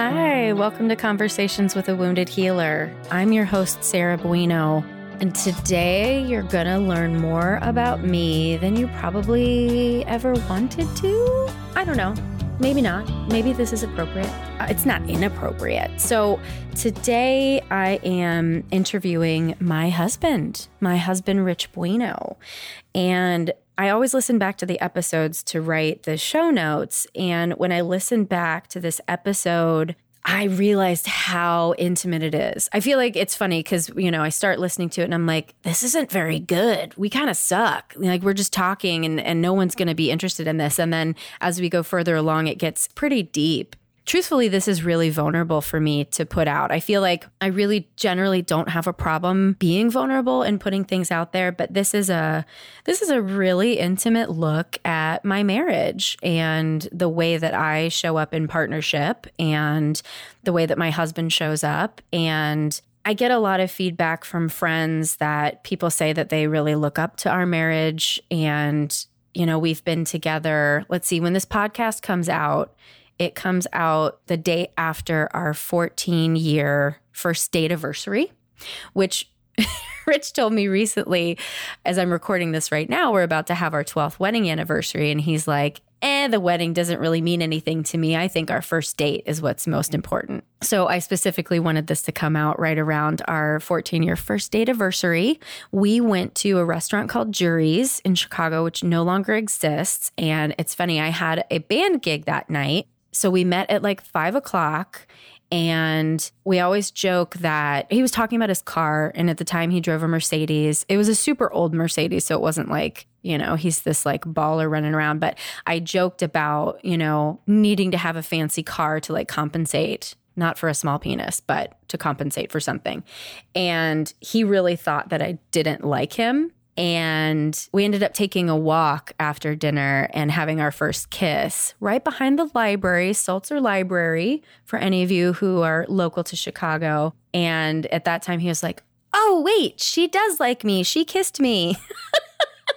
Hi, welcome to Conversations with a Wounded Healer. I'm your host, Sarah Bueno. And today you're going to learn more about me than you probably ever wanted to. I don't know. Maybe not. Maybe this is appropriate. Uh, It's not inappropriate. So, today I am interviewing my husband, my husband, Rich Bueno. And I always listen back to the episodes to write the show notes. And when I listened back to this episode, I realized how intimate it is. I feel like it's funny because, you know, I start listening to it and I'm like, this isn't very good. We kind of suck. Like we're just talking and, and no one's going to be interested in this. And then as we go further along, it gets pretty deep. Truthfully, this is really vulnerable for me to put out. I feel like I really generally don't have a problem being vulnerable and putting things out there, but this is a this is a really intimate look at my marriage and the way that I show up in partnership and the way that my husband shows up and I get a lot of feedback from friends that people say that they really look up to our marriage and you know, we've been together. Let's see, when this podcast comes out, it comes out the day after our 14 year first date anniversary, which Rich told me recently, as I'm recording this right now, we're about to have our 12th wedding anniversary. And he's like, eh, the wedding doesn't really mean anything to me. I think our first date is what's most important. So I specifically wanted this to come out right around our 14 year first date anniversary. We went to a restaurant called Jury's in Chicago, which no longer exists. And it's funny, I had a band gig that night. So we met at like five o'clock. And we always joke that he was talking about his car. And at the time, he drove a Mercedes. It was a super old Mercedes. So it wasn't like, you know, he's this like baller running around. But I joked about, you know, needing to have a fancy car to like compensate, not for a small penis, but to compensate for something. And he really thought that I didn't like him. And we ended up taking a walk after dinner and having our first kiss right behind the library, Sulzer Library, for any of you who are local to Chicago. And at that time, he was like, Oh, wait, she does like me. She kissed me.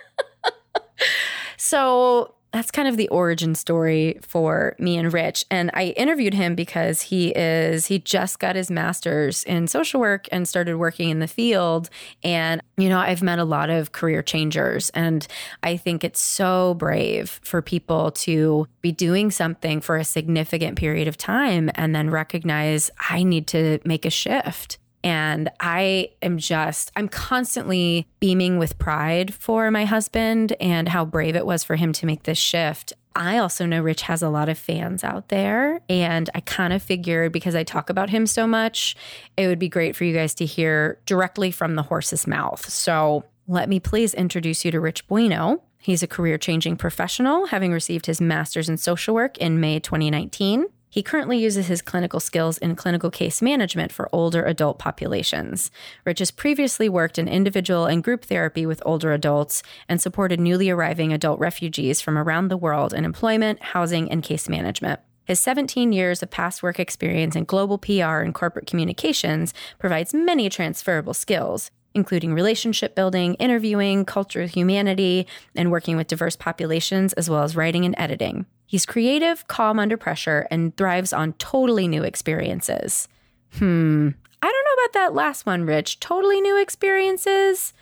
so that's kind of the origin story for me and Rich. And I interviewed him because he is, he just got his master's in social work and started working in the field. And, you know, I've met a lot of career changers. And I think it's so brave for people to be doing something for a significant period of time and then recognize I need to make a shift. And I am just, I'm constantly beaming with pride for my husband and how brave it was for him to make this shift. I also know Rich has a lot of fans out there. And I kind of figured because I talk about him so much, it would be great for you guys to hear directly from the horse's mouth. So let me please introduce you to Rich Bueno. He's a career changing professional, having received his master's in social work in May 2019. He currently uses his clinical skills in clinical case management for older adult populations. Rich has previously worked in individual and group therapy with older adults and supported newly arriving adult refugees from around the world in employment, housing, and case management. His 17 years of past work experience in global PR and corporate communications provides many transferable skills, including relationship building, interviewing, cultural humanity, and working with diverse populations, as well as writing and editing. He's creative, calm under pressure, and thrives on totally new experiences. Hmm, I don't know about that last one, Rich. Totally new experiences?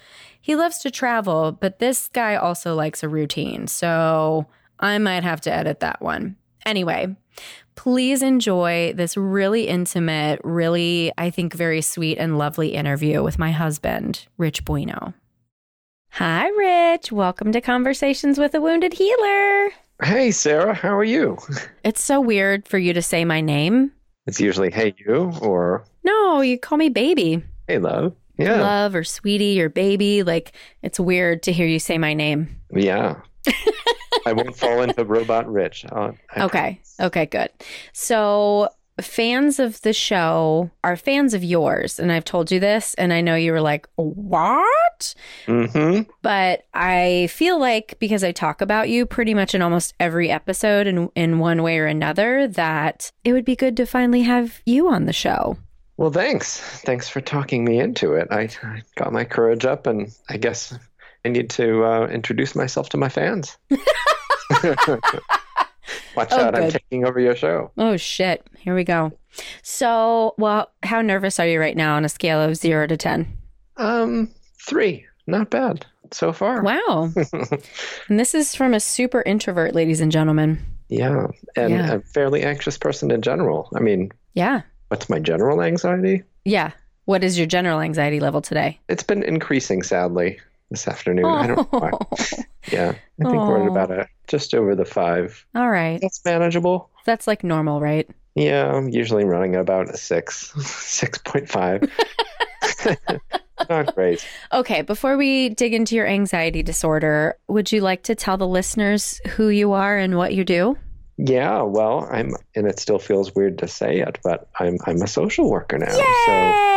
He loves to travel, but this guy also likes a routine, so I might have to edit that one. Anyway, please enjoy this really intimate, really, I think, very sweet and lovely interview with my husband, Rich Bueno. Hi, Rich. Welcome to Conversations with a Wounded Healer. Hey, Sarah, how are you? It's so weird for you to say my name. It's usually hey you or No, you call me baby. hey love. Yeah. Love or sweetie or baby. Like, it's weird to hear you say my name. Yeah. I won't fall into robot rich. I Okay. Okay, good. So, fans of the show are fans of yours. And I've told you this, and I know you were like, what? Mm-hmm. But I feel like because I talk about you pretty much in almost every episode in, in one way or another, that it would be good to finally have you on the show. Well, thanks. Thanks for talking me into it. I, I got my courage up, and I guess I need to uh, introduce myself to my fans. Watch Oh, out, I'm taking over your show. Oh, shit. Here we go. So, well, how nervous are you right now on a scale of zero to 10? Um, three. Not bad so far. Wow. and this is from a super introvert, ladies and gentlemen. Yeah, and Yeah. a fairly anxious person in general. I mean, Yeah. what's my general anxiety? Yeah. What is your general anxiety level today? It's been increasing, sadly, this afternoon. I don't know why. Oh, Yeah, I think we're at about a just over the five. all right. That's manageable. That's like normal, right? Yeah, I'm usually running at about a six, six point five. Not great. Okay, before we dig into your anxiety disorder, would you like to tell the listeners who you are and what you do? Yeah, well, I'm, and it still feels weird to say it, but I'm I'm a social worker now. So Yay!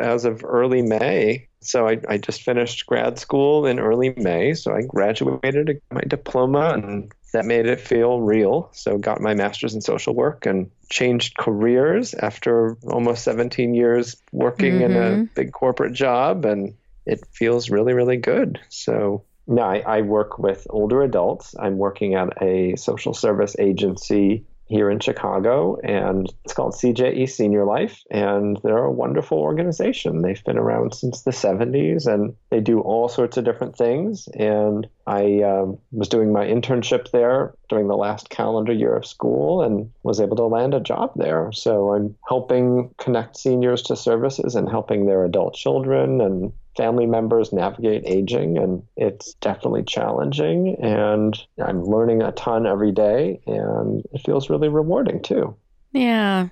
As of early May. So I, I just finished grad school in early May. So I graduated, my diploma, and that made it feel real. So got my master's in social work and changed careers after almost 17 years working in a Mhm. big corporate job, and it feels really, really good. So now I, I work with older adults. I'm working at a social service agency here in Chicago, and it's called CJE Senior Life, and they're a wonderful organization. They've been around since the 70s, and they do all sorts of different things. And I um, was doing my internship there during the last calendar year of school, and was able to land a job there. So I'm helping connect seniors to services and helping their adult children and family members navigate aging and it's definitely challenging and i'm learning a ton every day and it feels really rewarding too Yeah.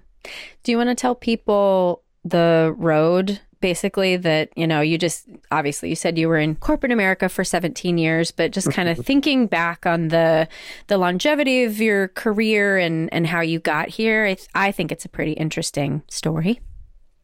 Do you want to tell people the road basically that, you know, you just obviously you said you were in corporate America for 17 years, but just kind of thinking back on the the longevity of your career and and how you got here, I, I think it's a pretty interesting story.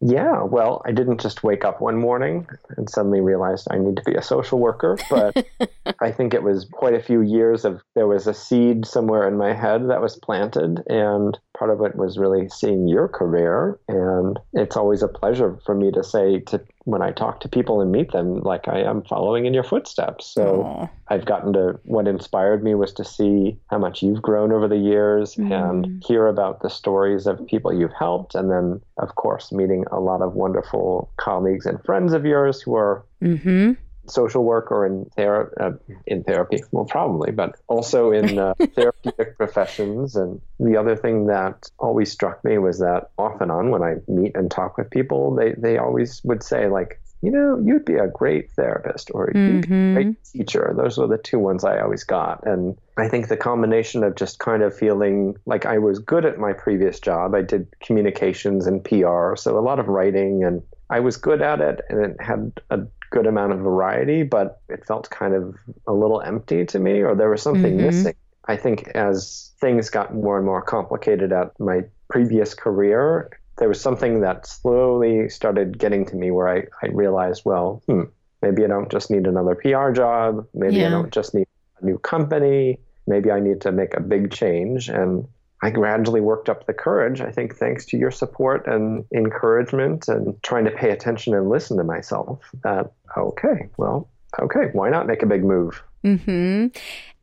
Yeah well i didn't just wake up one morning and suddenly realized i need to be a social worker but i think it was quite a few years of there was a seed somewhere in my head that was planted and part of it was really seeing your career and it's always a pleasure for me to say to when i talk to people and meet them like i am following in your footsteps so Aw. I've gotten to what inspired me was to see how much you've grown over the years Mm. and hear about the stories of people you've helped. And then, of course, meeting a lot of wonderful colleagues and friends of yours who are Mhm. Social work or in, thera- uh, in therapy, well, probably, but also in uh, therapeutic professions. And the other thing that always struck me was that off and on when I meet and talk with people, they, they always would say, like, you know, you'd be a great therapist or you'd be a Mhm. great teacher. Those were the two ones I always got. And I think the combination of just kind of feeling like I was good at my previous job, I did communications and PR, so a lot of writing, and I was good at it, and it had a good amount of variety, but it felt kind of a little empty to me, or there was something Mhm. missing. I think as things got more and more complicated at my previous career, there was something that slowly started getting to me where I, I realized, well, hmm, maybe I don't just need another PR job. Maybe Yeah. I don't just need a new company. Maybe I need to make a big change. And I gradually worked up the courage, I think, thanks to your support and encouragement and trying to pay attention and listen to myself that, okay, well, okay, why not make a big move? hmm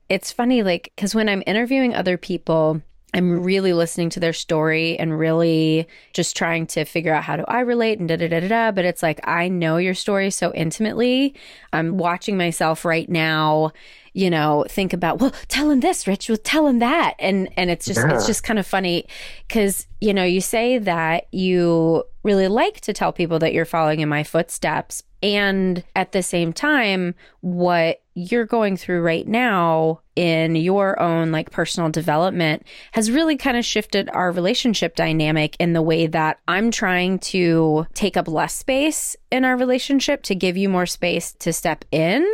It's funny, like, because when I'm interviewing other people, I'm really listening to their story and really just trying to figure out how do I relate and da da da da da. But it's like, I know your story so intimately. I'm watching myself right now, you know, think about, well, tell him this, Rich, well, tell him that. And, and it's just, Yeah. it's just kind of funny because, you know, you say that you really like to tell people that you're following in my footsteps. And at the same time, what you're going through right now in your own like personal development has really kind of shifted our relationship dynamic in the way that I'm trying to take up less space in our relationship to give you more space to step in.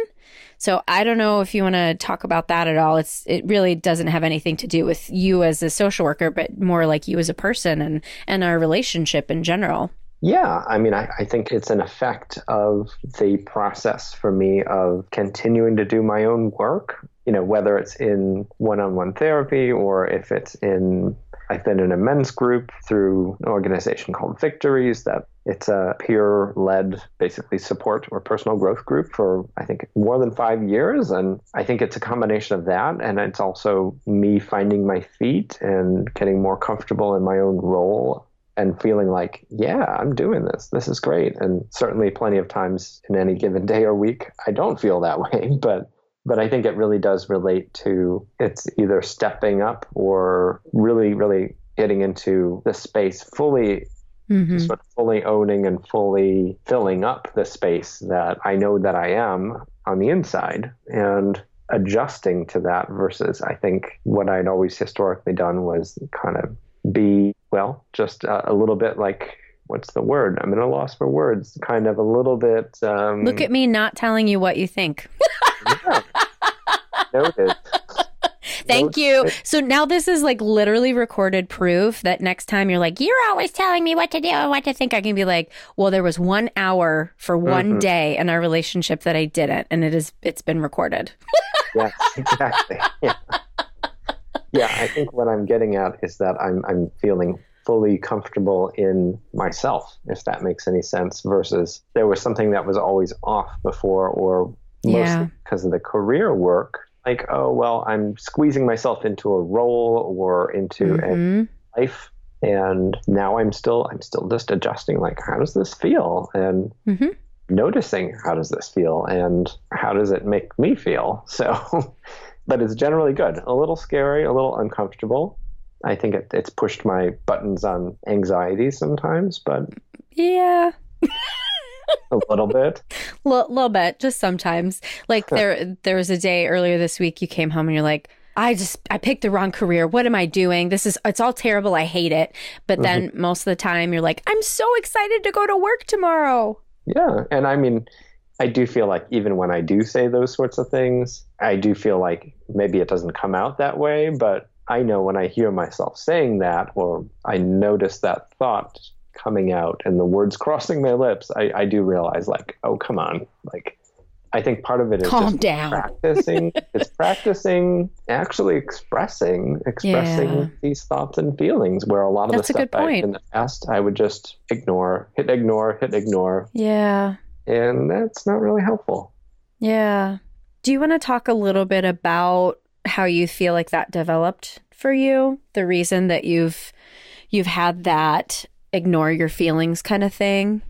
So I don't know if you want to talk about that at all. It's it really doesn't have anything to do with you as a social worker, but more like you as a person and and our relationship in general. Yeah, I mean, I, I think it's an effect of the process for me of continuing to do my own work, you know, whether it's in one on one therapy or if it's in, I've been in a men's group through an organization called Victories that It's a peer led, basically, support or personal growth group for, I think, more than five years. And I think it's a combination of that. And it's also me finding my feet and getting more comfortable in my own role and feeling like, yeah, I'm doing this. This is great. And certainly, plenty of times in any given day or week, I don't feel that way. But but I think it really does relate to it's either stepping up or really, really getting into the space fully mm-hmm. sort of fully owning and fully filling up the space that I know that I am on the inside and adjusting to that versus I think what I'd always historically done was kind of be well just a, a little bit like what's the word I'm in a loss for words kind of a little bit um, look at me not telling you what you think yeah. noted Thank you. So now this is like literally recorded proof that next time you're like, you're always telling me what to do and what to think, I can be like, well, there was one hour for one mm-hmm. day in our relationship that I didn't, and it is it's been recorded. yes, exactly. Yeah. yeah, I think what I'm getting at is that I'm I'm feeling fully comfortable in myself, if that makes any sense, versus there was something that was always off before or mostly yeah. because of the career work like, oh, well, I'm squeezing myself into a role or into mm-hmm. a life. And now I'm still, I'm still just adjusting. Like, how does this feel? And mm-hmm. noticing how does this feel and how does it make me feel? So, but it's generally good. A little scary, a little uncomfortable. I think it, it's pushed my buttons on anxiety sometimes, but yeah. a little bit. A L- little bit, just sometimes. Like there, there was a day earlier this week. You came home and you're like, I just I picked the wrong career. What am I doing? This is it's all terrible. I hate it. But then mm-hmm. most of the time you're like, I'm so excited to go to work tomorrow. Yeah, and I mean, I do feel like even when I do say those sorts of things, I do feel like maybe it doesn't come out that way, but I know when I hear myself saying that or I notice that thought coming out and the words crossing my lips, I, I do realize like, oh come on. Like I think part of it is calm down. practicing. it's practicing actually expressing expressing yeah. these thoughts and feelings where a lot of That's the stuff I, in the past I would just ignore, hit ignore, hit ignore. Yeah. And that's not really helpful. Yeah. Do you want to talk a little bit about how you feel like that developed for you? The reason that you've you've had that ignore your feelings kind of thing?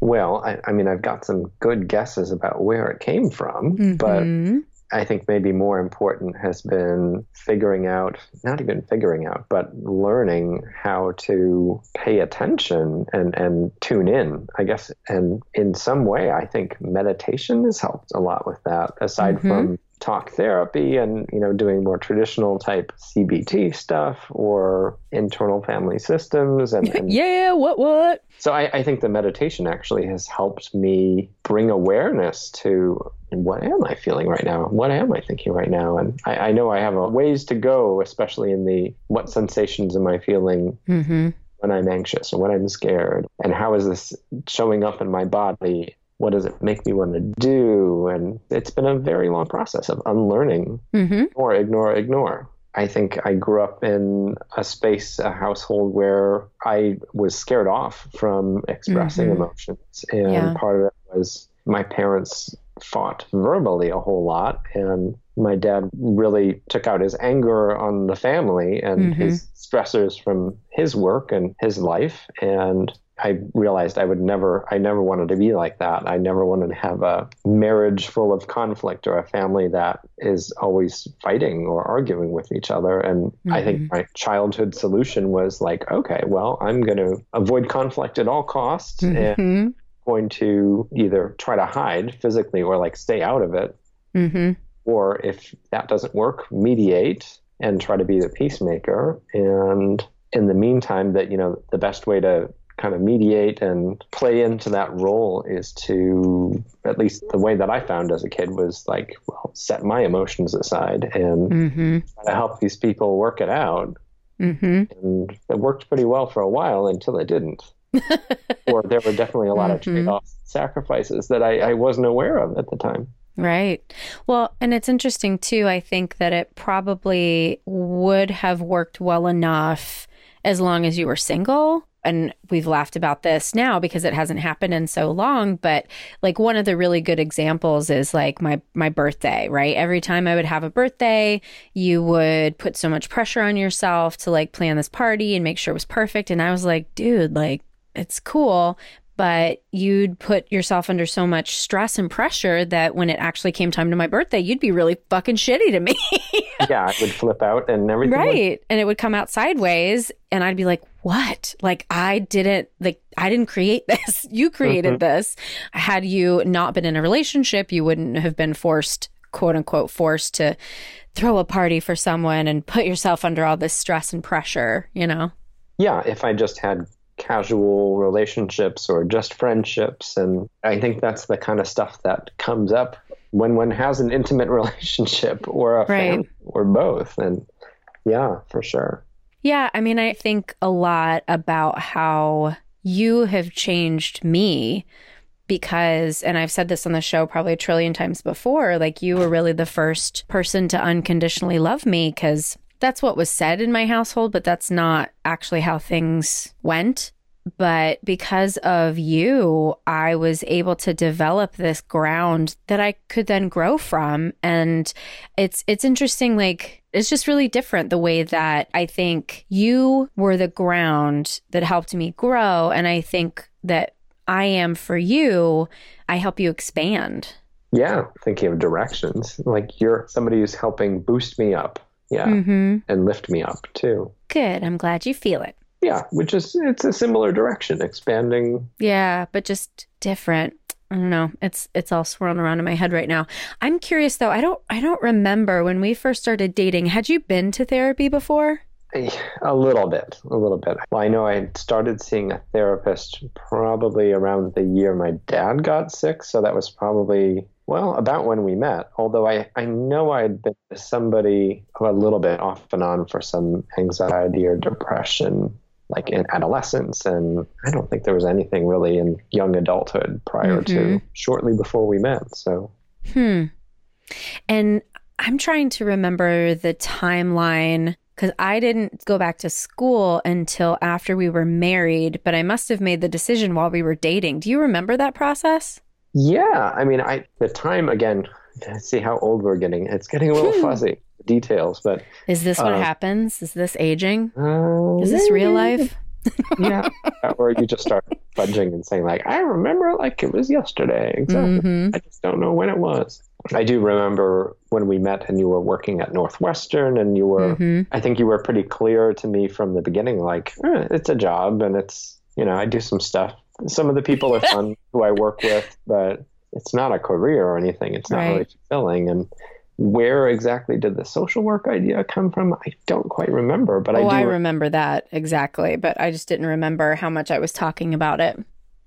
Well, I, I mean, I've got some good guesses about where it came from, mm-hmm. but I think maybe more important has been figuring out, not even figuring out, but learning how to pay attention and, and tune in, I guess. And in some way, I think meditation has helped a lot with that, aside mm-hmm. from talk therapy and you know doing more traditional type CBT stuff or internal family systems and, and yeah. What what? So I, I, think the meditation actually has helped me bring awareness to what am I feeling right now? What am I thinking right now? And I, I know I have a ways to go especially in the what sensations am I feeling mm-hmm. when I'm anxious or when I'm scared? And how is this showing up in my body what does it make me want to do? And it's been a very long process of unlearning mm-hmm. or ignore, ignore. I think I grew up in a space, a household where I was scared off from expressing mm-hmm. emotions. And yeah. part of it was my parents fought verbally a whole lot. And my dad really took out his anger on the family and mm-hmm. his stressors from his work and his life. And I realized I would never, I never wanted to be like that. I never wanted to have a marriage full of conflict or a family that is always fighting or arguing with each other. And mm-hmm. I think mm-hmm. my childhood solution was like, okay, well, I'm going to avoid conflict at all costs mm-hmm. and going to either try to hide physically or like stay out of it. Mm-hmm. Or if that doesn't work, mediate and try to be the peacemaker. And in the meantime, that, you know, the best way to kind of mediate and play into that role is to at least the way that I found as a kid was like well set my emotions aside and mm-hmm. try to help these people work it out mm-hmm. and it worked pretty well for a while until it didn't or there were definitely a lot mm-hmm. of trade-offs sacrifices that I, I wasn't aware of at the time Right. Well, and it's interesting too. I think that it probably would have worked well enough as long as you were single and we've laughed about this now because it hasn't happened in so long but like one of the really good examples is like my my birthday right every time i would have a birthday you would put so much pressure on yourself to like plan this party and make sure it was perfect and i was like dude like it's cool but you'd put yourself under so much stress and pressure that when it actually came time to my birthday, you'd be really fucking shitty to me. yeah, I would flip out and everything. Right. Would... And it would come out sideways and I'd be like, what? Like I didn't like I didn't create this. You created mm-hmm. this. Had you not been in a relationship, you wouldn't have been forced, quote unquote, forced to throw a party for someone and put yourself under all this stress and pressure, you know? Yeah, if I just had casual relationships or just friendships. And I think that's the kind of stuff that comes up when one has an intimate relationship or a right. family or both. And yeah, for sure. Yeah. I mean, I think a lot about how you have changed me because, and I've said this on the show probably a trillion times before, like you were really the first person to unconditionally love me because that's what was said in my household, but that's not actually how things went. But because of you, I was able to develop this ground that I could then grow from. And it's it's interesting, like it's just really different the way that I think you were the ground that helped me grow. And I think that I am for you, I help you expand. Yeah, thinking of directions. Like you're somebody who's helping boost me up yeah mm-hmm. and lift me up too good i'm glad you feel it yeah which is it's a similar direction expanding yeah but just different I don't know. It's it's all swirling around in my head right now. I'm curious though. I don't I don't remember when we first started dating. Had you been to therapy before? A little bit, a little bit. Well, I know I started seeing a therapist probably around the year my dad got sick, so that was probably well, about when we met, although I, I know I'd been somebody a little bit off and on for some anxiety or depression, like in adolescence. And I don't think there was anything really in young adulthood prior mm-hmm. to shortly before we met. So, hmm. And I'm trying to remember the timeline because I didn't go back to school until after we were married, but I must have made the decision while we were dating. Do you remember that process? Yeah, I mean, I the time again. See how old we're getting. It's getting a little hmm. fuzzy details, but is this what uh, happens? Is this aging? Uh, is this real life? yeah, or you just start fudging and saying like, "I remember like it was yesterday." Exactly. Mm-hmm. I just don't know when it was. I do remember when we met and you were working at Northwestern and you were, mm-hmm. I think you were pretty clear to me from the beginning, like, eh, it's a job and it's, you know, I do some stuff some of the people are fun who I work with, but it's not a career or anything. It's not right. really fulfilling. And where exactly did the social work idea come from? I don't quite remember, but oh, I do. I remember that exactly, but I just didn't remember how much I was talking about it.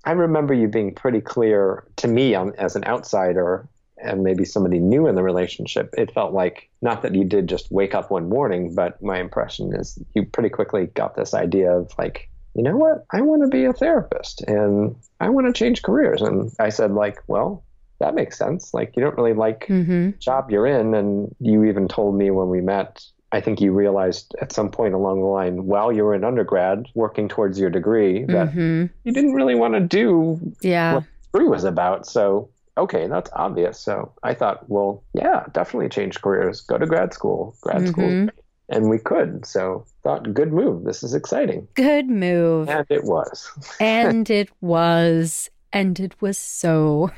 I remember you being pretty clear to me um, as an outsider and maybe somebody new in the relationship. It felt like not that you did just wake up one morning, but my impression is you pretty quickly got this idea of like, you know what? I want to be a therapist and I want to change careers. And I said, like, well, that makes sense. Like, you don't really like mm-hmm. job you're in. And you even told me when we met, I think you realized at some point along the line, while you were in undergrad working towards your degree, that mm-hmm. you didn't really want to do yeah. what degree was about. So, okay, that's obvious. So I thought, well, yeah, definitely change careers. Go to grad school. Grad mm-hmm. school and we could. So thought, good move. This is exciting. Good move. And it was. and it was. And it was so.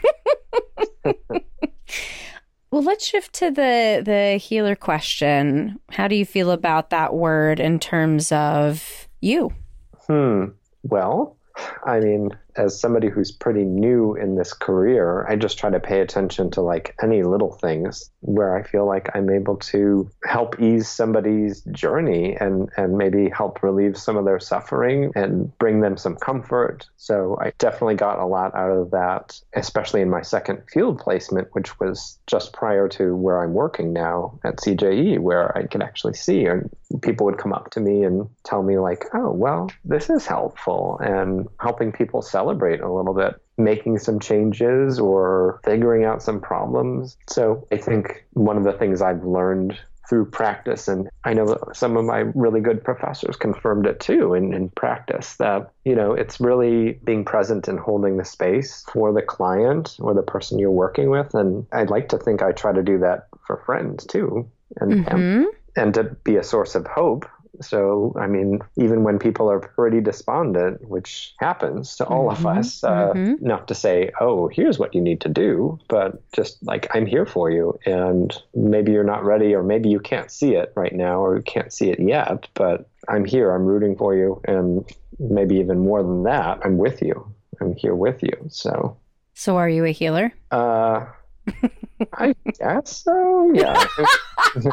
well, let's shift to the the healer question. How do you feel about that word in terms of you? Hmm. Well, I mean, as somebody who's pretty new in this career, I just try to pay attention to like any little things where I feel like I'm able to help ease somebody's journey and and maybe help relieve some of their suffering and bring them some comfort. So I definitely got a lot out of that, especially in my second field placement, which was just prior to where I'm working now at CJE, where I could actually see and people would come up to me and tell me like, "Oh, well, this is helpful," and helping people celebrate celebrate a little bit, making some changes or figuring out some problems. So I think one of the things I've learned through practice. And I know some of my really good professors confirmed it too in, in practice that, you know, it's really being present and holding the space for the client or the person you're working with. And I'd like to think I try to do that for friends too. And, Mm-hmm. and, and to be a source of hope so, I mean, even when people are pretty despondent, which happens to all Mhm, of us, uh, mhm. not to say, oh, here's what you need to do, but just like, I'm here for you. And maybe you're not ready, or maybe you can't see it right now, or you can't see it yet, but I'm here. I'm rooting for you. And maybe even more than that, I'm with you. I'm here with you. So, So, are you a healer? uh, I guess so. Yeah.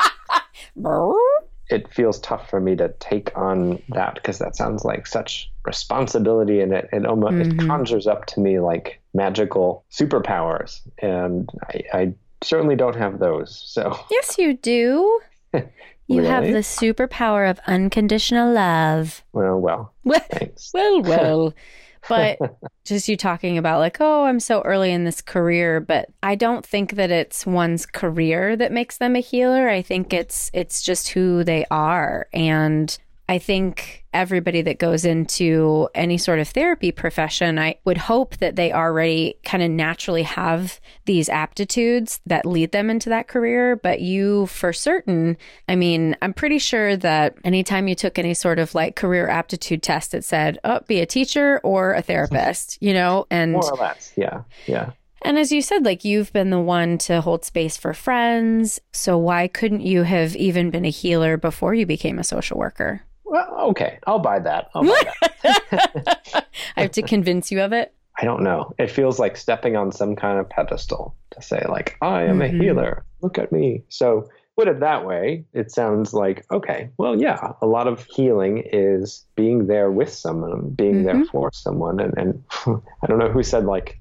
it feels tough for me to take on that because that sounds like such responsibility and it, it almost Mhm. it conjures up to me like magical superpowers and I, I certainly don't have those so Yes, you do. You have the superpower of unconditional love. well well Well, thanks well, well. But just you talking about like, oh, I'm so early in this career, but I don't think that it's one's career that makes them a healer. I think it's it's just who they are. And I think everybody that goes into any sort of therapy profession, I would hope that they already kind of naturally have these aptitudes that lead them into that career. But you, for certain, I mean, I'm pretty sure that anytime you took any sort of like career aptitude test, it said, oh, be a teacher or a therapist, you know? And more or less yeah yeah and as you said, like you've been the one to hold space for friends. So why couldn't you have even been a healer before you became a social worker? Well okay i'll buy that i'll buy that I have to convince you of it. i don't know it feels like stepping on some kind of pedestal to say like i am Mhm. a healer look at me so put it that way it sounds like okay well yeah a lot of healing is being there with someone being there Mhm. for someone and, and i don't know who said like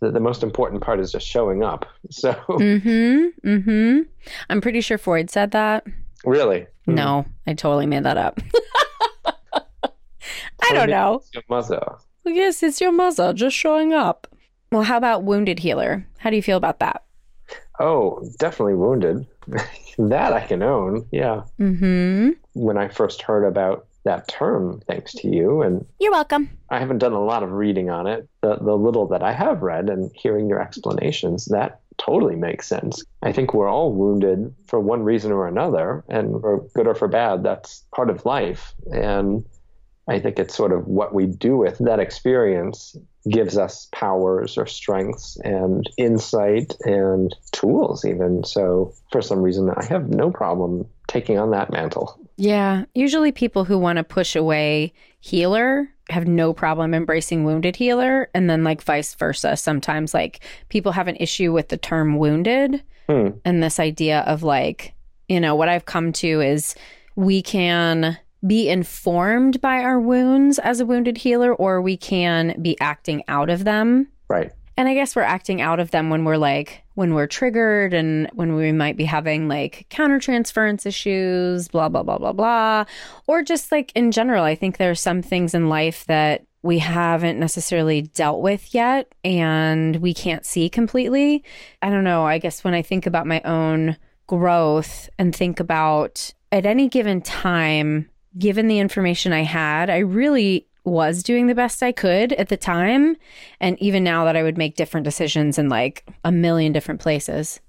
the, the most important part is just showing up so Mm-hmm. Mm-hmm. I'm pretty sure Freud said that. really Hmm. No, I totally made that up. I don't know. Your mother. Yes, it's your mother just showing up. Well, how about wounded healer? How do you feel about that? oh definitely wounded that i can own yeah Mm-hmm. when i first heard about that term thanks to you and You're welcome. I haven't done a lot of reading on it. The, the little that I have read and hearing your explanations, that totally makes sense. I think we're all wounded for one reason or another, and for good or for bad, that's part of life. And I think it's sort of what we do with that experience gives us powers or strengths and insight and tools, even. So, for some reason, I have no problem taking on that mantle. Yeah. Usually people who want to push away healer have no problem embracing wounded healer. And then, like, vice versa. Sometimes, like, people have an issue with the term wounded Hmm. and this idea of, like, you know, what I've come to is we can be informed by our wounds as a wounded healer, or we can be acting out of them. Right. And I guess we're acting out of them when we're like, when we're triggered and when we might be having like countertransference issues, blah, blah, blah, blah, blah. Or just like in general, I think there are some things in life that we haven't necessarily dealt with yet and we can't see completely. I don't know. I guess when I think about my own growth and think about at any given time, given the information I had, I really was doing the best I could at the time. And even now that I would make different decisions in like a million different places.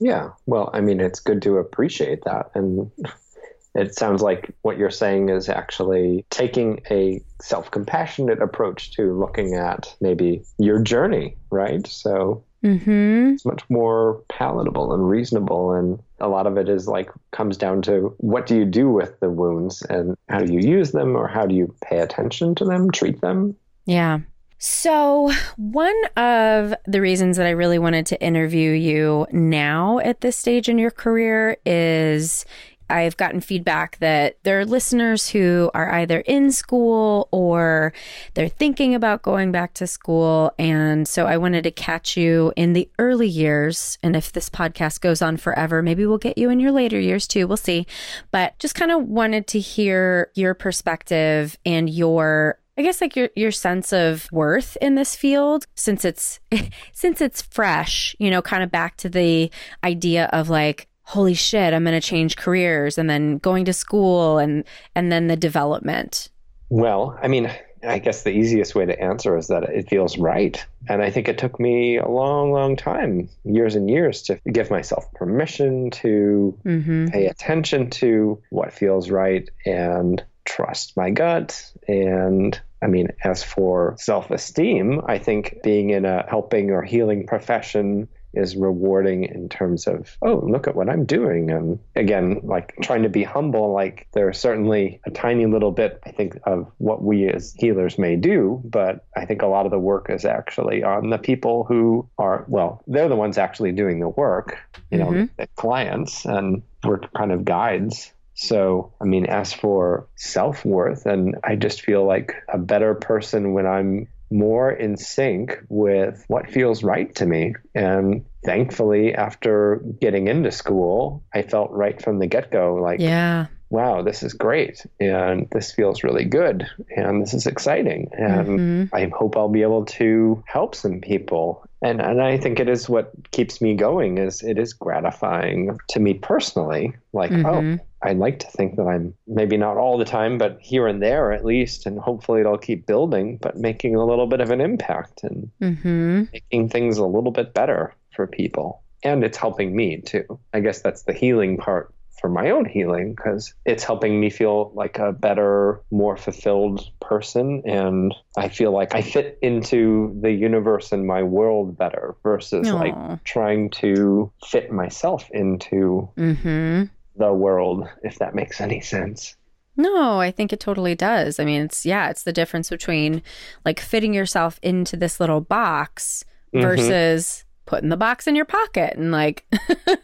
Yeah. Well, I mean, it's good to appreciate that. And it sounds like what you're saying is actually taking a self compassionate approach to looking at maybe your journey, right? So Mm-hmm. it's much more palatable and reasonable. And a lot of it is like comes down to what do you do with the wounds and how do you use them or how do you pay attention to them, treat them? Yeah. So, one of the reasons that I really wanted to interview you now at this stage in your career is I've gotten feedback that there are listeners who are either in school or they're thinking about going back to school. And so I wanted to catch you in the early years. And if this podcast goes on forever, maybe we'll get you in your later years too. We'll see. But just kind of wanted to hear your perspective and your I guess like your your sense of worth in this field since it's since it's fresh, you know, kind of back to the idea of like holy shit, I'm going to change careers and then going to school and and then the development? Well, I mean, I guess the easiest way to answer is that it feels right. And I think it took me a long, long time, years and years, to give myself permission to mm-hmm. pay attention to what feels right and trust my gut. And I mean, as for self esteem, I think being in a helping or healing profession is rewarding in terms of, oh, look at what I'm doing. And again, like trying to be humble, like there's certainly a tiny little bit, I think, of what we as healers may do. But I think a lot of the work is actually on the people who are, well, they're the ones actually doing the work, you mm-hmm. know, the clients, and we're kind of guides. So, I mean, as for self worth, and I just feel like a better person when I'm more in sync with what feels right to me. And thankfully, after getting into school, I felt right from the get go like, yeah. Wow, this is great. And this feels really good. And this is exciting. And mm-hmm. I hope I'll be able to help some people and and I think it is what keeps me going is it is gratifying to me personally like oh, mm-hmm. oh I like to think that I'm maybe not all the time but here and there at least and hopefully it'll keep building but making a little bit of an impact and mm-hmm. making things a little bit better for people and it's helping me too I guess that's the healing part for my own healing because it's helping me feel like a better, more fulfilled person. And I feel like I fit into the universe and my world better versus Aww. like trying to fit myself into mm-hmm. The world, if that makes any sense. No, I think it totally does. I mean, it's, yeah, it's the difference between like fitting yourself into this little box mm-hmm. versus putting the box in your pocket and like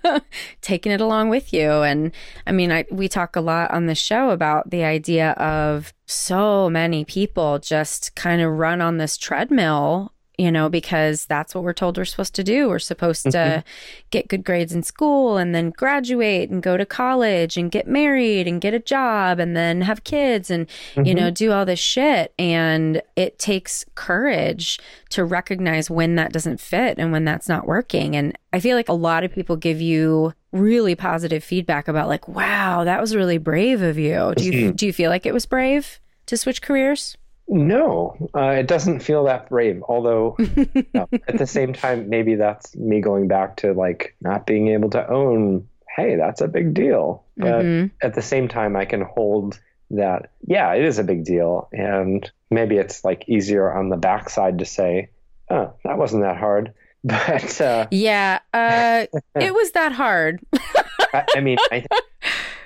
taking it along with you. And I mean, I, we talk a lot on the show about the idea of so many people just kind of run on this treadmill you know, because that's what we're told we're supposed to do. We're supposed to mm-hmm. get good grades in school and then graduate and go to college and get married and get a job and then have kids and, mm-hmm. you know, do all this shit. And it takes courage to recognize when that doesn't fit and when that's not working. And I feel like a lot of people give you really positive feedback about like, wow, that was really brave of you. Do you, mm-hmm. do you feel like it was brave to switch careers? No, uh, it doesn't feel that brave. Although, no, at the same time, maybe that's me going back to like not being able to own. Hey, that's a big deal. But mm-hmm. at the same time, I can hold that. Yeah, it is a big deal, and maybe it's like easier on the backside to say, "Oh, that wasn't that hard." But uh, yeah, uh, it was that hard. I, I, mean, I,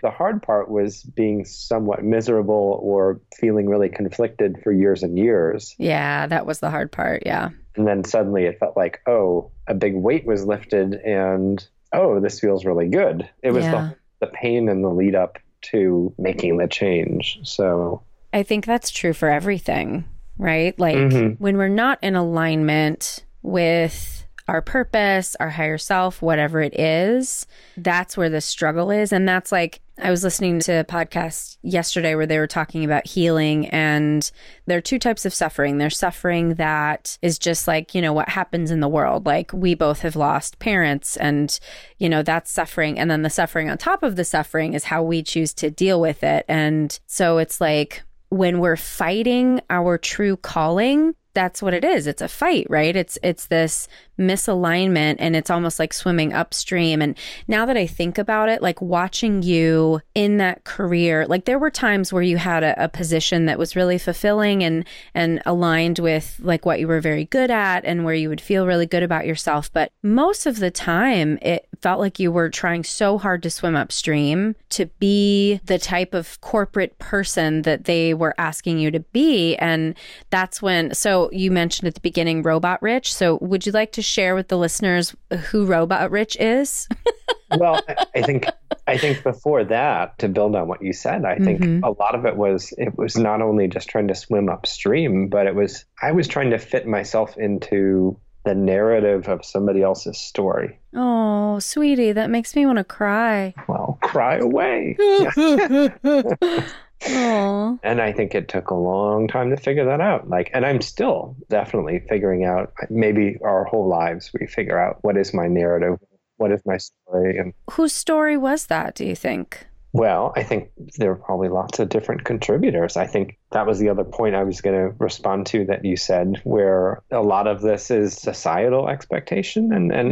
the hard part was being somewhat miserable or feeling really conflicted for years and years. Yeah, that was the hard part. Yeah. And then suddenly it felt like, oh, a big weight was lifted and oh, this feels really good. It was yeah. the, the pain and the lead up to making the change. So I think that's true for everything, right? Like mm-hmm. when we're not in alignment with our purpose, our higher self, whatever it is, that's where the struggle is. And that's like, I was listening to a podcast yesterday where they were talking about healing, and there are two types of suffering. There's suffering that is just like, you know, what happens in the world. Like, we both have lost parents, and, you know, that's suffering. And then the suffering on top of the suffering is how we choose to deal with it. And so it's like, when we're fighting our true calling, that's what it is. It's a fight, right? It's it's this misalignment and it's almost like swimming upstream. And now that I think about it, like watching you in that career, like there were times where you had a, a position that was really fulfilling and and aligned with like what you were very good at and where you would feel really good about yourself. But most of the time it felt like you were trying so hard to swim upstream to be the type of corporate person that they were asking you to be. And that's when so you mentioned at the beginning robot rich. So would you like to share with the listeners who Robot Rich is? well, I think I think before that, to build on what you said, I think mm-hmm. a lot of it was it was not only just trying to swim upstream, but it was I was trying to fit myself into the narrative of somebody else's story. Oh, sweetie, that makes me want to cry. Well, cry away. Aww. And I think it took a long time to figure that out. Like, and I'm still definitely figuring out. Maybe our whole lives we figure out what is my narrative, what is my story and Whose story was that, do you think? Well, I think there are probably lots of different contributors. I think that was the other point I was going to respond to that you said, where a lot of this is societal expectation, and and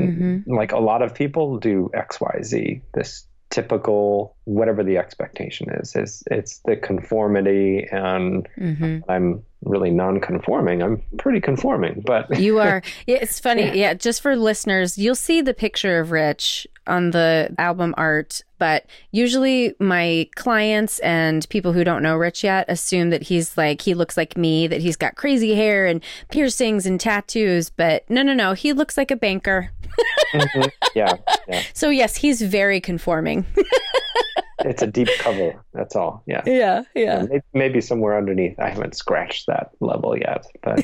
Mm-hmm. like a lot of people do X, Y, Z. This typical whatever the expectation is is it's the conformity, and hmm I'm really non-conforming. I'm pretty conforming, but You are. It's funny. Yeah. Yeah. just for listeners, you'll see the picture of Rich on the album art, but usually my clients and people who don't know Rich yet assume that he's like, he looks like me, that he's got crazy hair and piercings and tattoos. But no, no, no. He looks like a banker. Mhm. yeah, yeah, So, yes, he's very conforming. it's a deep cover. That's all. Yeah. Yeah. Maybe, maybe somewhere underneath. I haven't scratched that level yet, but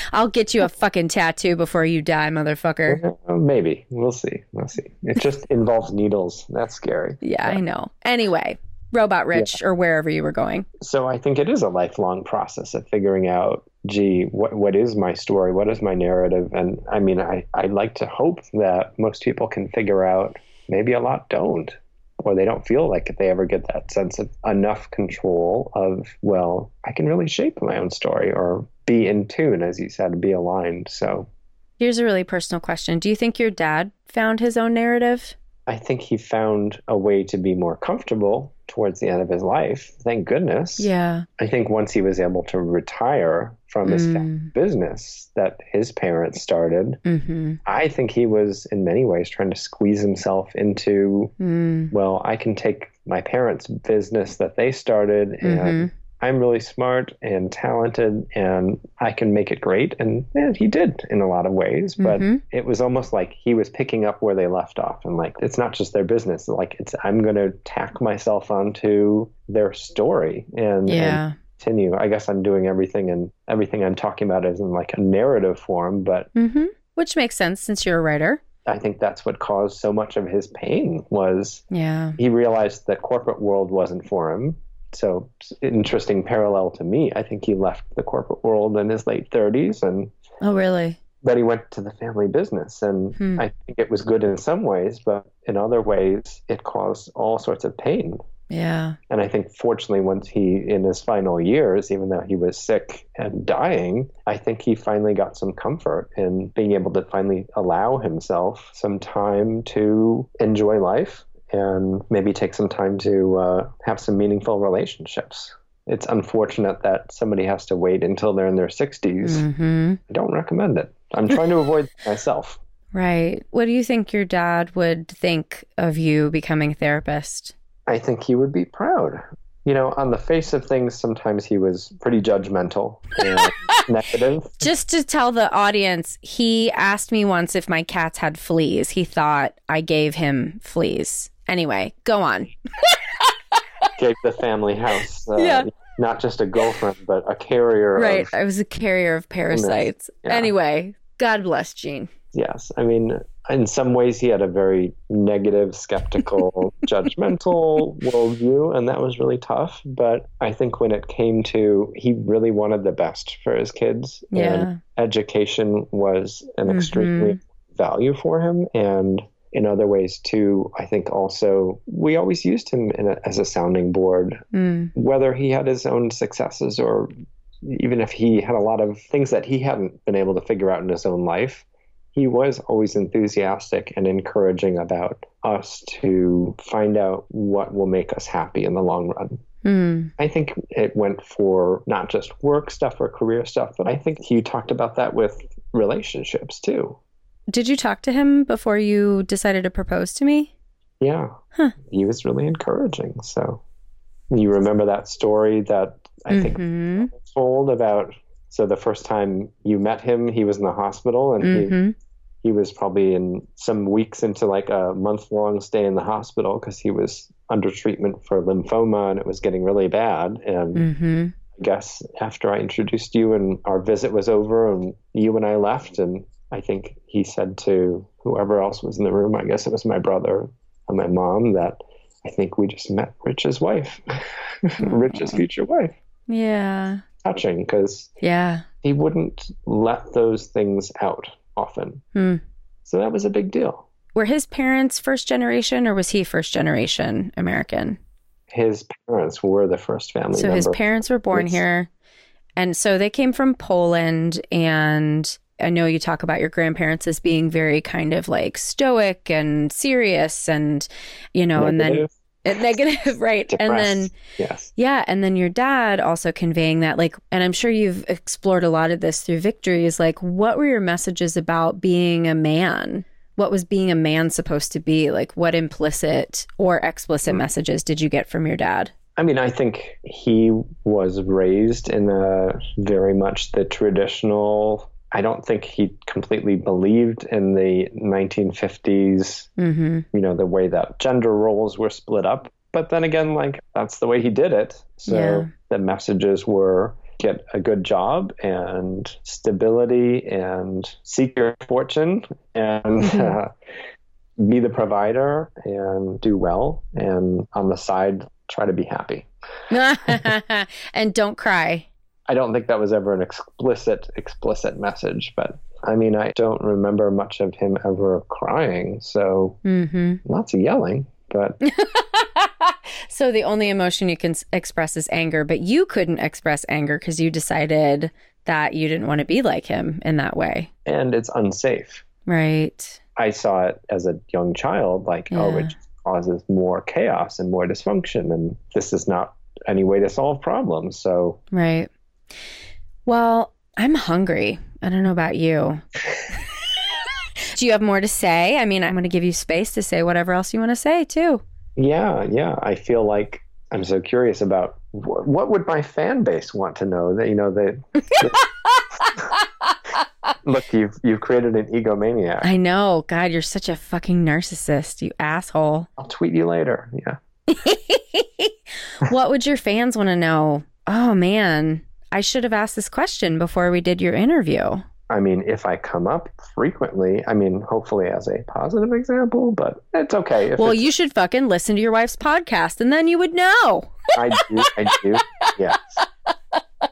I'll get you a fucking tattoo before you die, motherfucker. Uh, maybe we'll see. We'll see. It just involves needles. That's scary. Yeah, I know. Anyway, Robot Rich or wherever you were going. So I think it is a lifelong process of figuring out. Gee, what what is my story? What is my narrative? And I mean, I I like to hope that most people can figure out. Maybe a lot don't, or they don't feel like they ever get that sense of enough control of. Well, I can really shape my own story, or be in tune, as you said, be aligned. So Here's a really personal question. Do you think your dad found his own narrative? I think he found a way to be more comfortable towards the end of his life. Thank goodness. Yeah. I think once he was able to retire from his Mm. business that his parents started, Mm-hmm. I think he was in many ways trying to squeeze himself into, Mm. well, I can take my parents' business that they started and Mhm. I'm really smart and talented and I can make it great. And yeah, he did in a lot of ways, but Mhm. it was almost like he was picking up where they left off. And like, it's not just their business. Like, it's, I'm going to tack myself onto their story and, and continue. I guess I'm doing everything and everything I'm talking about is in like a narrative form, but Mm-hmm. Which makes sense since you're a writer. I think that's what caused so much of his pain was Yeah. he realized the corporate world wasn't for him. So interesting parallel to me. I think he left the corporate world in his late 30s and Oh, really? then he went to the family business and Hmm. I think it was good in some ways, but in other ways it caused all sorts of pain. Yeah. And I think fortunately once he in his final years, even though he was sick and dying, I think he finally got some comfort in being able to finally allow himself some time to enjoy life and maybe take some time to uh, have some meaningful relationships. It's unfortunate that somebody has to wait until they're in their 60s. Mm-hmm. I don't recommend it. I'm trying to avoid myself. Right. What do you think your dad would think of you becoming a therapist? I think he would be proud. You know, on the face of things, sometimes he was pretty judgmental and negative. Just to tell the audience, he asked me once if my cats had fleas. He thought I gave him fleas. Anyway, go on. Gave the family house, uh, Yeah. not just a girlfriend, but a carrier Right. I was a carrier of parasites. Yeah. Anyway, God bless Gene. yes. I mean, in some ways, he had a very negative, skeptical, judgmental worldview, and that was really tough. But I think when it came to, he really wanted the best for his kids, Yeah. and education was an Mhm. extremely value for him, and in other ways too. I think also we always used him in a, as a sounding board Mm. whether he had his own successes or even if he had a lot of things that he hadn't been able to figure out in his own life, he was always enthusiastic and encouraging about us to find out what will make us happy in the long run. Mm. I think it went for not just work stuff or career stuff, but I think he talked about that with relationships too. Did you talk to him before you decided to propose to me? Yeah. Huh. He was really encouraging. So you remember that story that I think Mhm. told about so the first time you met him he was in the hospital and he, Mhm. he was probably in some weeks into like a month long stay in the hospital because he was under treatment for lymphoma and it was getting really bad and Mhm. i guess after i introduced you and our visit was over and you and i left and i think he said to whoever else was in the room i guess it was my brother and my mom that i think we just met rich's wife rich's future wife Yeah. touching because Yeah. he wouldn't let those things out often. Hmm. So that was a big deal. were his parents first generation or was he first generation American? His parents were the first family. So his parents were born Yes. here. And so they came from Poland. And I know you talk about your grandparents as being very kind of like stoic and serious and, you know, and then Negative, negative, right? And then, yes, yeah. And then your dad also conveying that, like, and I'm sure you've explored a lot of this through Victory is like, what were your messages about being a man? What was being a man supposed to be? Like, what implicit or explicit Hmm. messages did you get from your dad? I mean, I think he was raised in a very much the traditional. I don't think he completely believed in the 1950s, Mm-hmm. you know, the way that gender roles were split up. But then again, like that's the way he did it. So Yeah. the messages were get a good job and stability and seek your fortune and Mhm. uh, be the provider and do well. And on the side, try to be happy. and don't cry. I don't think that was ever an explicit explicit message, but I mean, I don't remember much of him ever crying. So hmm lots of yelling, but so the only emotion you can express is anger, but you couldn't express anger because you decided that you didn't want to be like him in that way. and it's unsafe. Right. I saw it as a young child, like, oh, it causes more chaos and more dysfunction, and this is not any way to solve problems. So Right. Well, I'm hungry. I don't know about you. Do you have more to say? I mean, I'm going to give you space to say whatever else you want to say, too. yeah, yeah, I feel like I'm so curious about wh- what would my fan base want to know that you know they. Look, you've you've created an egomaniac. I know. God, you're such a fucking narcissist, you asshole. I'll tweet you later. Yeah. what would your fans want to know? Oh man, I should have asked this question before we did your interview. I mean, if I come up frequently, I mean, hopefully as a positive example, but it's okay. If Well, it's- you should fucking listen to your wife's podcast and then you would know. I do, I do, yes.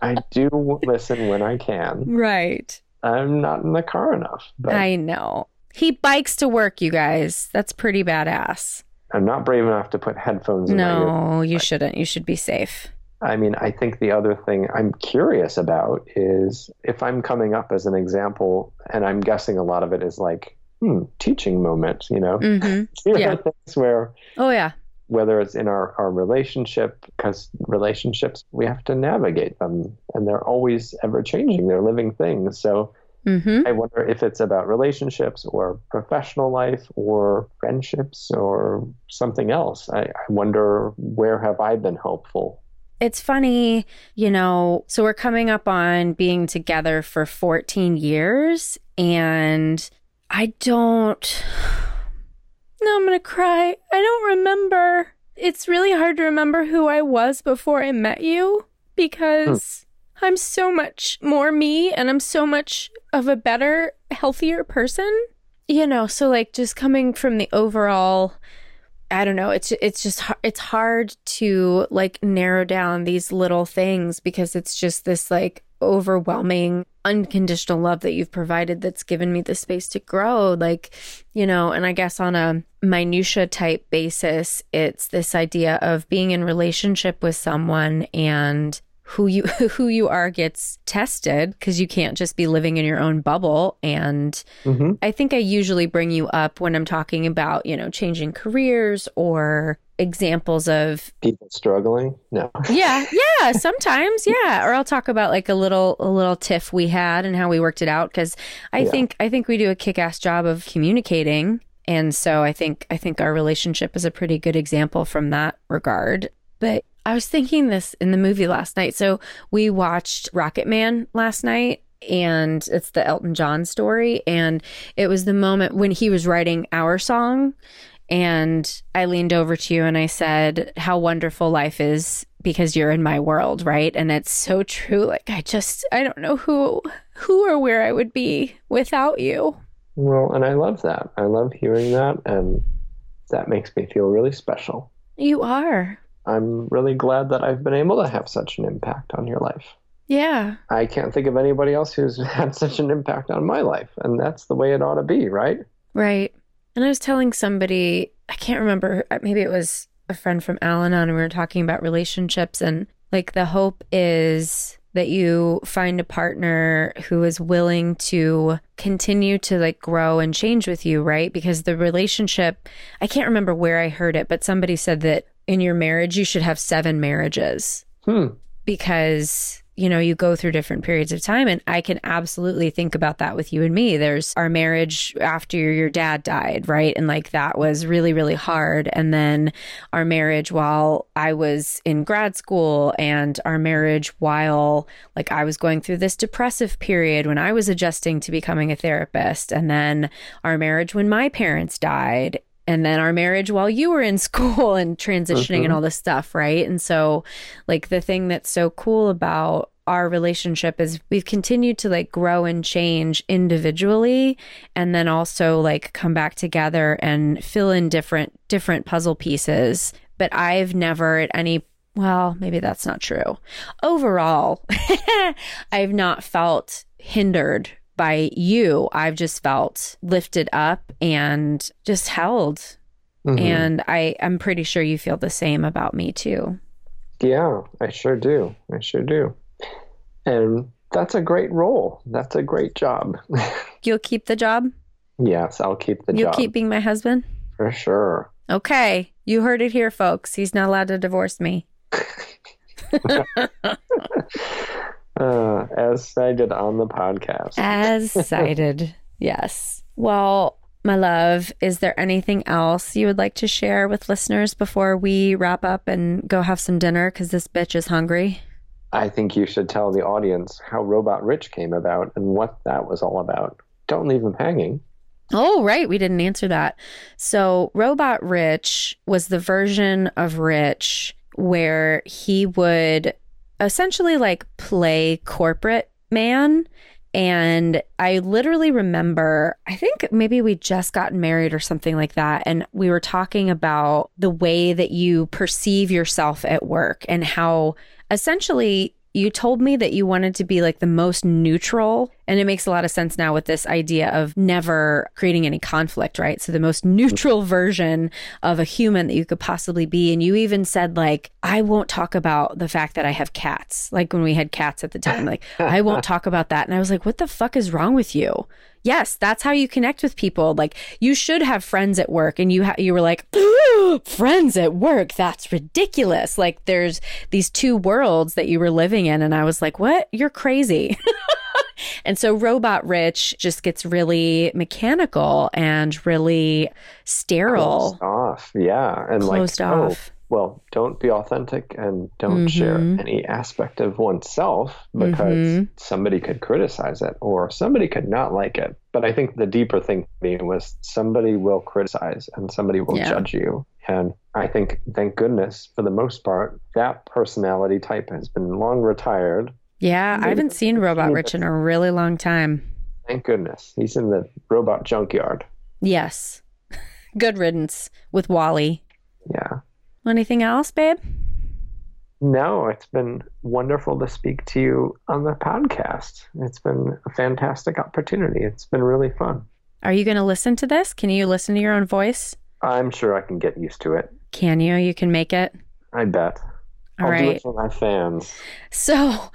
I do listen when I can. Right. I'm not in the car enough, but I know. He bikes to work, you guys. That's pretty badass. I'm not brave enough to put headphones in. No, you shouldn't. You should be safe. I mean, I think the other thing I'm curious about is if I'm coming up as an example, and I'm guessing a lot of it is like, hmm, teaching moment, you know? hmm Here Yeah. are things where Oh, yeah. whether it's in our, our relationship, because relationships, we have to navigate them and they're always ever changing. They're living things. So hmm I wonder if it's about relationships or professional life or friendships or something else. I, I wonder where have I been helpful? It's funny, you know, so we're coming up on being together for 14 years and I don't No, I'm going to cry. I don't remember. It's really hard to remember who I was before I met you because hmm. I'm so much more me and I'm so much of a better, healthier person. You know, so like just coming from the overall I don't know. It's it's just it's hard to like narrow down these little things because it's just this like overwhelming unconditional love that you've provided that's given me the space to grow like you know and i guess on a minutia type basis it's this idea of being in relationship with someone and who you who you are gets tested because you can't just be living in your own bubble and hmm I think I usually bring you up when I'm talking about, you know, changing careers or examples of People struggling? No. yeah, yeah, sometimes, yeah, or I'll talk about like a little a little tiff we had and how we worked it out cuz I Yeah. think I think we do a kick-ass job of communicating and so I think I think our relationship is a pretty good example from that regard. But I was thinking this in the movie last night. So we watched Rocketman last night and it's the Elton John story and it was the moment when he was writing our song and I leaned over to you and I said how wonderful life is because you're in my world, right? And it's so true. Like I just I don't know who who or where I would be without you. Well, and I love that. I love hearing that, and that makes me feel really special. You are. I'm really glad that I've been able to have such an impact on your life. Yeah. I can't think of anybody else who's had such an impact on my life, and that's the way it ought to be, right? Right. And I was telling somebody, I can't remember, maybe it was a friend from Al Anon, and we were talking about relationships. And like the hope is that you find a partner who is willing to continue to like grow and change with you, right? Because the relationship, I can't remember where I heard it, but somebody said that in your marriage, you should have seven marriages. Hmm. Because you know, you go through different periods of time. And I can absolutely think about that with you and me. There's our marriage after your dad died, right? And like that was really, really hard. And then our marriage while I was in grad school and our marriage while like I was going through this depressive period when I was adjusting to becoming a therapist. And then our marriage when my parents died and then our marriage while you were in school and transitioning mm-hmm. and all this stuff, right? And so, like, the thing that's so cool about our relationship is we've continued to like grow and change individually and then also like come back together and fill in different different puzzle pieces but i've never at any well maybe that's not true overall i've not felt hindered by you, I've just felt lifted up and just held. Mm-hmm. And I, I'm pretty sure you feel the same about me too. Yeah, I sure do. I sure do. And that's a great role. That's a great job. You'll keep the job? Yes, I'll keep the You'll job. You'll keep being my husband? For sure. Okay. You heard it here, folks. He's not allowed to divorce me. As cited on the podcast. As cited, yes. Well, my love, is there anything else you would like to share with listeners before we wrap up and go have some dinner? Because this bitch is hungry. I think you should tell the audience how Robot Rich came about and what that was all about. Don't leave them hanging. Oh, right. We didn't answer that. So, Robot Rich was the version of Rich where he would essentially like play corporate man. And I literally remember, I think maybe we just gotten married or something like that. And we were talking about the way that you perceive yourself at work and how essentially you told me that you wanted to be like the most neutral. And it makes a lot of sense now with this idea of never creating any conflict, right? So the most neutral version of a human that you could possibly be. And you even said, like, I won't talk about the fact that I have cats. Like when we had cats at the time, like, I won't talk about that. And I was like, what the fuck is wrong with you? Yes, that's how you connect with people. Like you should have friends at work and you ha- you were like, friends at work, that's ridiculous. Like there's these two worlds that you were living in and I was like, "What? You're crazy." and so robot rich just gets really mechanical and really sterile. Closed off. Yeah, and Closed like off. Oh, well, don't be authentic and don't mm-hmm. share any aspect of oneself because mm-hmm. somebody could criticize it or somebody could not like it. But I think the deeper thing for me was somebody will criticize and somebody will yeah. judge you. And I think, thank goodness, for the most part, that personality type has been long retired. Yeah, I haven't seen Robot Rich in a really long time. Thank goodness. He's in the robot junkyard. Yes. Good riddance with WALL-E. Yeah. Anything else, babe? No, it's been wonderful to speak to you on the podcast. It's been a fantastic opportunity. It's been really fun. Are you going to listen to this? Can you listen to your own voice? I'm sure I can get used to it. Can you? You can make it? I bet. All I'll right. do it for my fans. So,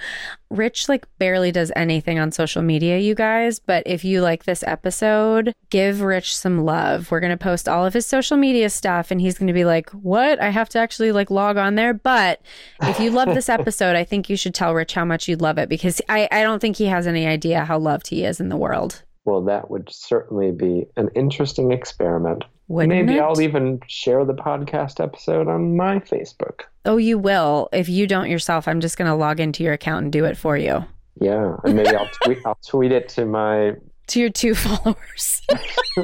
Rich like barely does anything on social media, you guys. But if you like this episode, give Rich some love. We're gonna post all of his social media stuff, and he's gonna be like, "What? I have to actually like log on there." But if you love this episode, I think you should tell Rich how much you'd love it because I I don't think he has any idea how loved he is in the world. Well, that would certainly be an interesting experiment. Wouldn't Maybe it? I'll even share the podcast episode on my Facebook. Oh, you will. If you don't yourself, I'm just going to log into your account and do it for you. Yeah, and maybe I'll tweet. I'll tweet it to my to your two followers.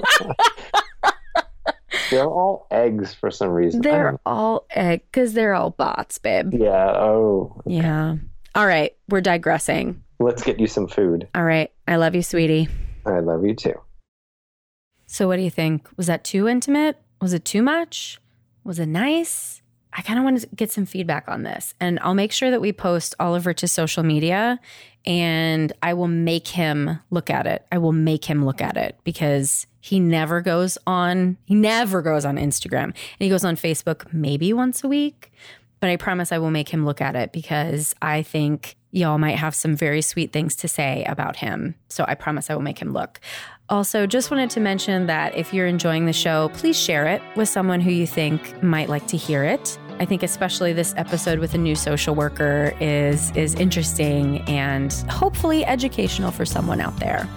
they're all eggs for some reason. They're all egg because they're all bots, babe. Yeah. Oh. Okay. Yeah. All right, we're digressing. Let's get you some food. All right. I love you, sweetie. I love you too. So, what do you think? Was that too intimate? Was it too much? Was it nice? I kind of want to get some feedback on this. And I'll make sure that we post Oliver to social media and I will make him look at it. I will make him look at it because He never goes on, he never goes on Instagram. And he goes on Facebook maybe once a week. But I promise I will make him look at it because I think y'all might have some very sweet things to say about him. So I promise I will make him look. Also, just wanted to mention that if you're enjoying the show, please share it with someone who you think might like to hear it. I think especially this episode with a new social worker is is interesting and hopefully educational for someone out there.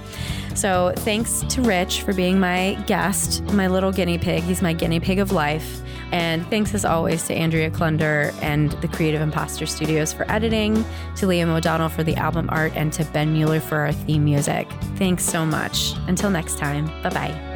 So, thanks to Rich for being my guest, my little guinea pig. He's my guinea pig of life. And thanks as always to Andrea Klunder and the Creative Imposter Studios for editing, to Liam O'Donnell for the album art, and to Ben Mueller for our theme music. Thanks so much. Until next time, bye bye.